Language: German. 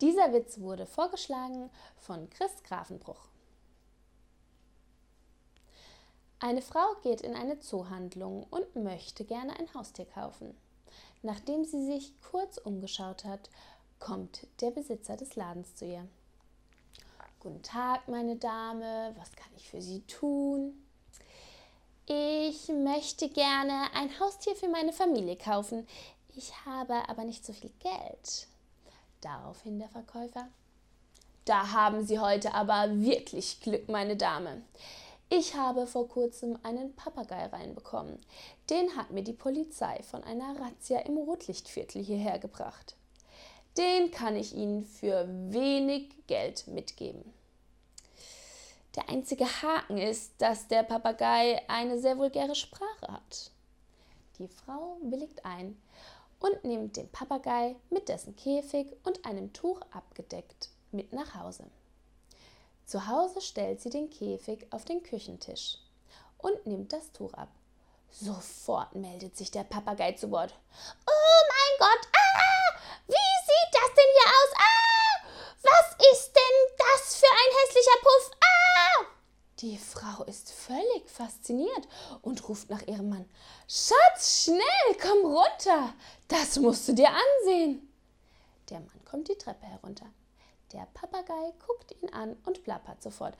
Dieser Witz wurde vorgeschlagen von Chris Grafenbruch. Eine Frau geht in eine Zoohandlung und möchte gerne ein Haustier kaufen. Nachdem sie sich kurz umgeschaut hat, kommt der Besitzer des Ladens zu ihr. Guten Tag, meine Dame, was kann ich für Sie tun? Ich möchte gerne ein Haustier für meine Familie kaufen. Ich habe aber nicht so viel Geld. Daraufhin der Verkäufer. Da haben Sie heute aber wirklich Glück, meine Dame. Ich habe vor kurzem einen Papagei reinbekommen. Den hat mir die Polizei von einer Razzia im Rotlichtviertel hierher gebracht. Den kann ich Ihnen für wenig Geld mitgeben. Der einzige Haken ist, dass der Papagei eine sehr vulgäre Sprache hat. Die Frau willigt ein und nimmt den Papagei mit dessen Käfig und einem Tuch abgedeckt mit nach Hause. Zu Hause stellt sie den Käfig auf den Küchentisch und nimmt das Tuch ab. Sofort meldet sich der Papagei zu Wort. Oh mein Gott, Die Frau ist völlig fasziniert und ruft nach ihrem Mann. Schatz, schnell, komm runter. Das musst du dir ansehen. Der Mann kommt die Treppe herunter. Der Papagei guckt ihn an und plappert sofort.